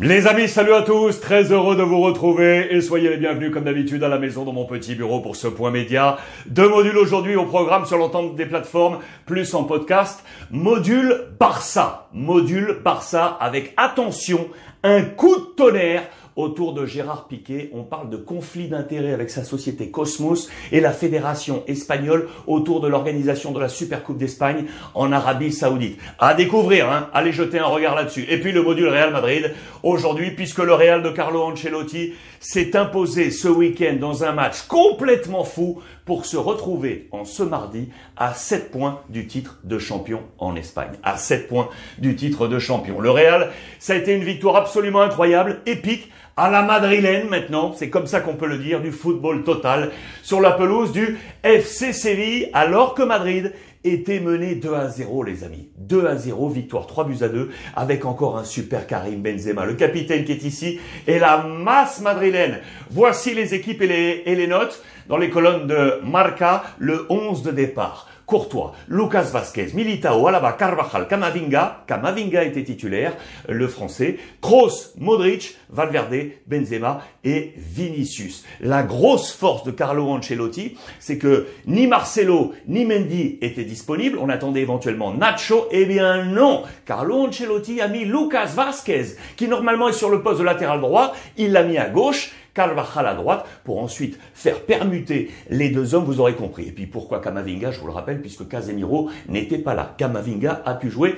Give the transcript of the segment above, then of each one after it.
Les amis, salut à tous, très heureux de vous retrouver et soyez les bienvenus comme d'habitude à la maison dans mon petit bureau pour ce point média. Deux modules aujourd'hui au programme sur l'entente des plateformes, plus en podcast. Module Barça, module Barça avec attention, un coup de tonnerre autour de Gérard Piquet. On parle de conflit d'intérêts avec sa société Cosmos et la fédération espagnole autour de l'organisation de la Supercoupe d'Espagne en Arabie Saoudite. À découvrir, hein. allez jeter un regard là-dessus. Et puis le module Real Madrid aujourd'hui, puisque le Real de Carlo Ancelotti s'est imposé ce week-end dans un match complètement fou pour se retrouver en ce mardi à 7 points du titre de champion en Espagne. À 7 points du titre de champion. Le Real, ça a été une victoire absolument incroyable, épique, à la madrilène maintenant, c'est comme ça qu'on peut le dire, du football total, sur la pelouse du FC Séville, alors que Madrid était mené 2 à 0 les amis. 2 à 0, victoire 3 buts à 2 avec encore un super Karim Benzema, le capitaine qui est ici et la masse madrilène. Voici les équipes et les, et les notes dans les colonnes de Marca, le 11 de départ. Courtois, Lucas Vasquez, Militao, Alaba, Carvajal, Camavinga, Camavinga était titulaire, le français, Kroos, Modric, Valverde, Benzema et Vinicius. La grosse force de Carlo Ancelotti, c'est que ni Marcelo ni Mendy étaient disponibles, on attendait éventuellement Nacho, eh bien non, Carlo Ancelotti a mis Lucas Vasquez, qui normalement est sur le poste de latéral droit, il l'a mis à gauche, Carvajal à droite pour ensuite faire permuter les deux hommes, vous aurez compris. Et puis pourquoi Kamavinga, je vous le rappelle, puisque Casemiro n'était pas là. Kamavinga a pu jouer.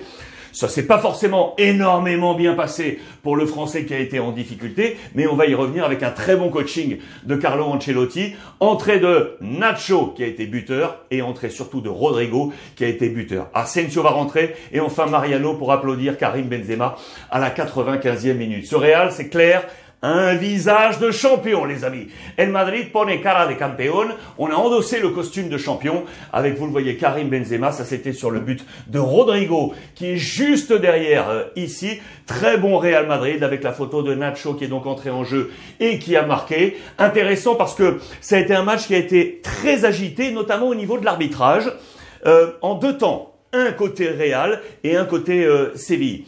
Ça s'est pas forcément énormément bien passé pour le Français qui a été en difficulté, mais on va y revenir avec un très bon coaching de Carlo Ancelotti. Entrée de Nacho qui a été buteur et entrée surtout de Rodrigo qui a été buteur. Asensio va rentrer et enfin Mariano pour applaudir Karim Benzema à la 95e minute. Ce Real, c'est clair, un visage de champion, les amis. El Madrid pone cara de campeón. On a endossé le costume de champion avec, vous le voyez, Karim Benzema. Ça, c'était sur le but de Rodrigo, qui est juste derrière euh, ici. Très bon Real Madrid avec la photo de Nacho qui est donc entré en jeu et qui a marqué. Intéressant parce que ça a été un match qui a été très agité, notamment au niveau de l'arbitrage, euh, en deux temps. Un côté Real et un côté euh, Séville.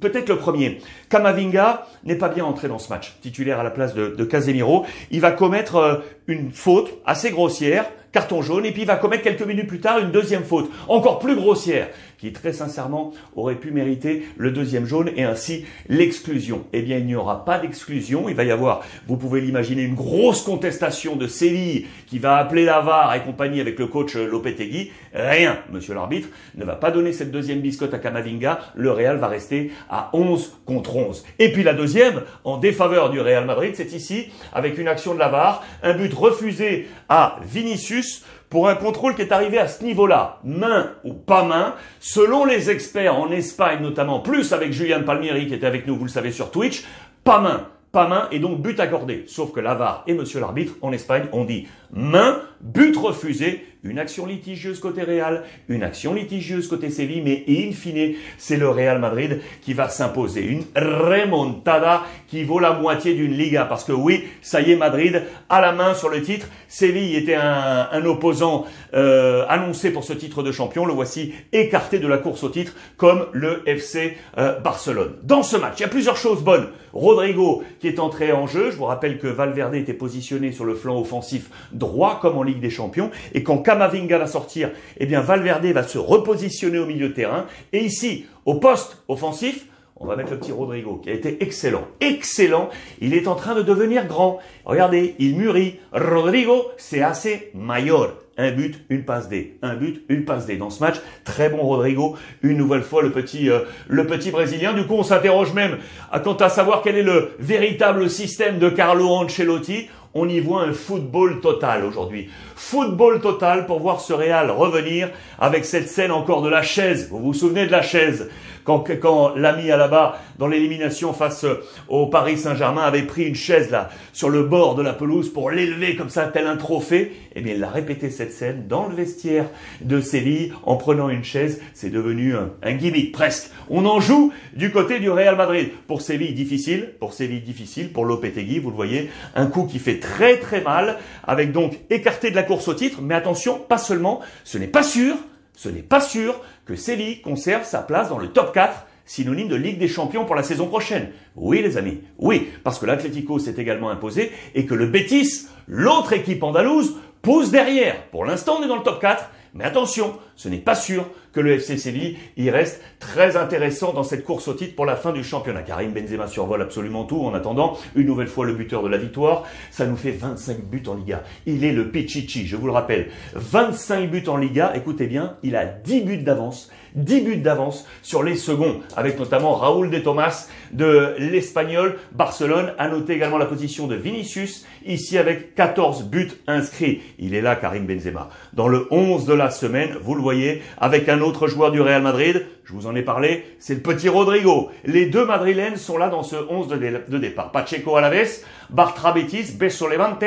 Peut-être le premier. Kamavinga n'est pas bien entré dans ce match, titulaire à la place de, Casemiro. Il va commettre euh, une faute assez grossière, carton jaune, et puis il va commettre quelques minutes plus tard une deuxième faute, encore plus grossière, qui très sincèrement aurait pu mériter le deuxième jaune et ainsi l'exclusion. Eh bien, il n'y aura pas d'exclusion. Il va y avoir, vous pouvez l'imaginer, une grosse contestation de Séville qui va appeler l'avare et compagnie avec le coach Lopetegui. Rien, monsieur l'arbitre, ne va pas donner cette deuxième biscotte à Kamavinga. Le Real va rester à 11 contre 11. Et puis la deuxième, en défaveur du Real Madrid, c'est ici, avec une action de l'avare, un but refusé à Vinicius pour un contrôle qui est arrivé à ce niveau-là, main ou pas main, selon les experts en Espagne notamment, plus avec Julian Palmieri qui était avec nous, vous le savez sur Twitch, pas main, pas main et donc but accordé. Sauf que l'avare et monsieur l'arbitre en Espagne ont dit main, but refusé, une action litigieuse côté Real, une action litigieuse côté Séville, mais in fine, c'est le Real Madrid qui va s'imposer. Une remontada qui vaut la moitié d'une Liga. Parce que oui, ça y est, Madrid a la main sur le titre. Séville était un, opposant euh, annoncé pour ce titre de champion. Le voici écarté de la course au titre comme le FC euh, Barcelone. Dans ce match, il y a plusieurs choses bonnes. Rodrigo qui est entré en jeu. Je vous rappelle que Valverde était positionné sur le flanc offensif droit comme en Ligue des Champions. Et quand Kamavinga va sortir, eh bien Valverde va se repositionner au milieu de terrain. Et ici, au poste offensif, on va mettre le petit Rodrigo qui a été excellent. Excellent. Il est en train de devenir grand. Regardez, il mûrit. Rodrigo, c'est assez mayor. Un but, une passe D. Un but, une passe D. Dans ce match, très bon Rodrigo. Une nouvelle fois, le petit, euh, le petit Brésilien. Du coup, on s'interroge même quant à savoir quel est le véritable système de Carlo Ancelotti on y voit un football total aujourd'hui. Football total pour voir ce Real revenir avec cette scène encore de la chaise. Vous vous souvenez de la chaise? Quand, quand l'ami à là-bas, dans l'élimination face au Paris Saint-Germain, avait pris une chaise là, sur le bord de la pelouse pour l'élever comme ça, tel un trophée, eh bien, il a répété cette scène dans le vestiaire de Séville en prenant une chaise. C'est devenu un, un gimmick, presque. On en joue du côté du Real Madrid. Pour Séville, difficile. Pour Séville, difficile. Pour Lopetegui, vous le voyez, un coup qui fait très très mal, avec donc écarté de la course au titre. Mais attention, pas seulement, ce n'est pas sûr, ce n'est pas sûr que Séville conserve sa place dans le top 4 synonyme de Ligue des Champions pour la saison prochaine. Oui les amis, oui, parce que l'Atlético s'est également imposé et que le Betis, l'autre équipe andalouse, pousse derrière. Pour l'instant, on est dans le top 4, mais attention, ce n'est pas sûr que le FC Séville y reste très intéressant dans cette course au titre pour la fin du championnat. Karim Benzema survole absolument tout en attendant une nouvelle fois le buteur de la victoire. Ça nous fait 25 buts en Liga. Il est le Pichichi, je vous le rappelle. 25 buts en Liga, écoutez bien, il a 10 buts d'avance. 10 buts d'avance sur les seconds, avec notamment Raúl de Thomas de l'Espagnol. Barcelone a noté également la position de Vinicius, ici avec 14 buts inscrits. Il est là, Karim Benzema. Dans le 11 de la semaine, vous le voyez, avec un autre joueur du Real Madrid, je vous en ai parlé, c'est le petit Rodrigo. Les deux madrilènes sont là dans ce 11 de, départ. Pacheco Alaves, Bartra Betis, Beso Levante,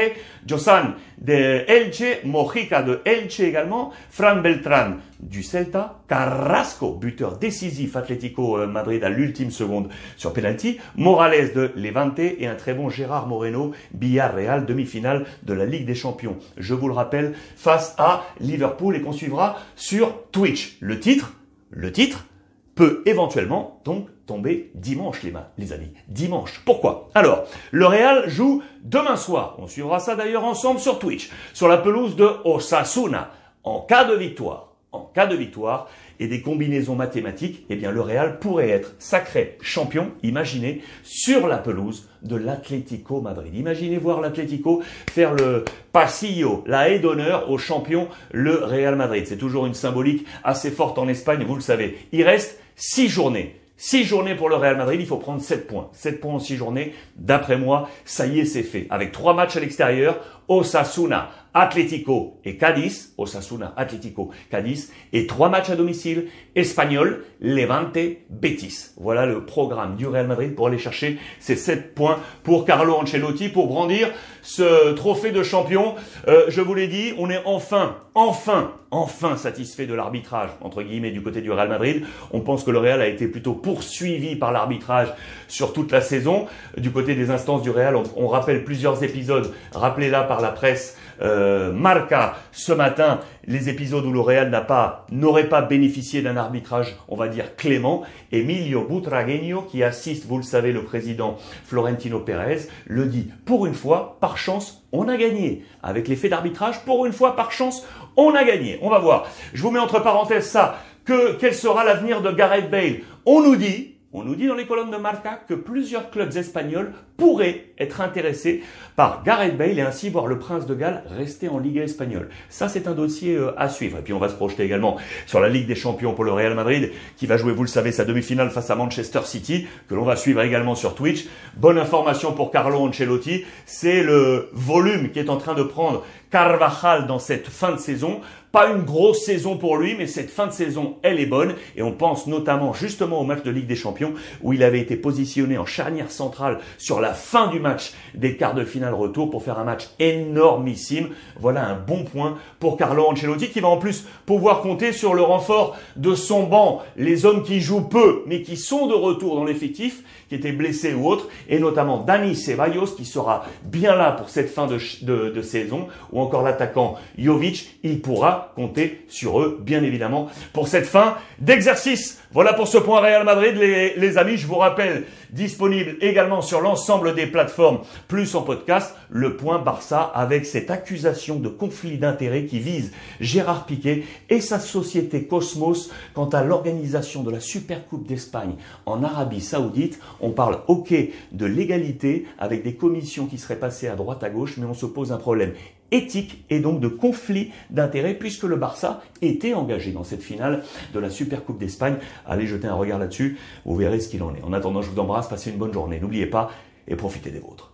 Josan de Elche, Mojica de Elche également, Fran Beltran du Celta, Carrasco, buteur décisif Atlético euh, Madrid à l'ultime seconde sur penalty, Morales de Levante et un très bon Gérard Moreno, Villarreal, demi-finale de la Ligue des Champions. Je vous le rappelle, face à Liverpool et qu'on suivra sur Twitch. Le titre, le titre, peut éventuellement donc tomber dimanche les, les amis. Dimanche. Pourquoi? Alors, le Real joue demain soir. On suivra ça d'ailleurs ensemble sur Twitch. Sur la pelouse de Osasuna. En cas de victoire. En cas de victoire et des combinaisons mathématiques, eh bien le Real pourrait être sacré champion, imaginez, sur la pelouse de l'Atlético Madrid. Imaginez voir l'Atlético faire le pasillo, la haie d'honneur au champion, le Real Madrid. C'est toujours une symbolique assez forte en Espagne, vous le savez. Il reste six journées. Six journées pour le Real Madrid, il faut prendre sept points. Sept points en six journées. D'après moi, ça y est, c'est fait. Avec trois matchs à l'extérieur, Osasuna, Atlético et Cadiz, Osasuna, Atlético, Cadiz, et trois matchs à domicile, Espagnol, Levante, Betis. Voilà le programme du Real Madrid pour aller chercher ces sept points pour Carlo Ancelotti, pour brandir ce trophée de champion. Euh, je vous l'ai dit, on est enfin, enfin, enfin satisfait de l'arbitrage, entre guillemets, du côté du Real Madrid. On pense que le Real a été plutôt poursuivi par l'arbitrage sur toute la saison. Du côté des instances du Real, on, on rappelle plusieurs épisodes, rappelez là par la presse, euh, Marca ce matin les épisodes où le Real n'a pas, n'aurait pas bénéficié d'un arbitrage, on va dire clément. Emilio Butragueño, qui assiste, vous le savez, le président Florentino Pérez, le dit. Pour une fois, par chance, on a gagné. Avec l'effet d'arbitrage, pour une fois, par chance, on a gagné. On va voir. Je vous mets entre parenthèses ça. Que, quel sera l'avenir de Gareth Bale? On nous dit, on nous dit dans les colonnes de Marca que plusieurs clubs espagnols pourraient être intéressés par Gareth Bale et ainsi voir le prince de Galles rester en Ligue espagnole. Ça, c'est un dossier euh, à suivre. Et puis, on va se projeter également sur la Ligue des champions pour le Real Madrid, qui va jouer, vous le savez, sa demi-finale face à Manchester City, que l'on va suivre également sur Twitch. Bonne information pour Carlo Ancelotti, c'est le volume qui est en train de prendre Carvajal dans cette fin de saison. Pas une grosse saison pour lui, mais cette fin de saison, elle est bonne. Et on pense notamment justement au match de Ligue des Champions, où il avait été positionné en charnière centrale sur la fin du match des quarts de finale retour pour faire un match énormissime. Voilà un bon point pour Carlo Ancelotti, qui va en plus pouvoir compter sur le renfort de son banc. Les hommes qui jouent peu, mais qui sont de retour dans l'effectif, qui étaient blessés ou autres, et notamment Dani Ceballos, qui sera bien là pour cette fin de, de, de saison, ou encore l'attaquant Jovic, il pourra compter sur eux, bien évidemment, pour cette fin d'exercice. Voilà pour ce point Real Madrid, les, amis. Je vous rappelle, disponible également sur l'ensemble des plateformes, plus en podcast, le point Barça avec cette accusation de conflit d'intérêts qui vise Gérard Piquet et sa société Cosmos quant à l'organisation de la Supercoupe d'Espagne en Arabie Saoudite. On parle ok de l'égalité avec des commissions qui seraient passées à droite à gauche, mais on se pose un problème éthique et donc de conflit d'intérêts puisque le Barça était engagé dans cette finale de la Supercoupe d'Espagne. Allez jeter un regard là-dessus, vous verrez ce qu'il en est. En attendant, je vous embrasse, passez une bonne journée. N'oubliez pas et profitez des vôtres.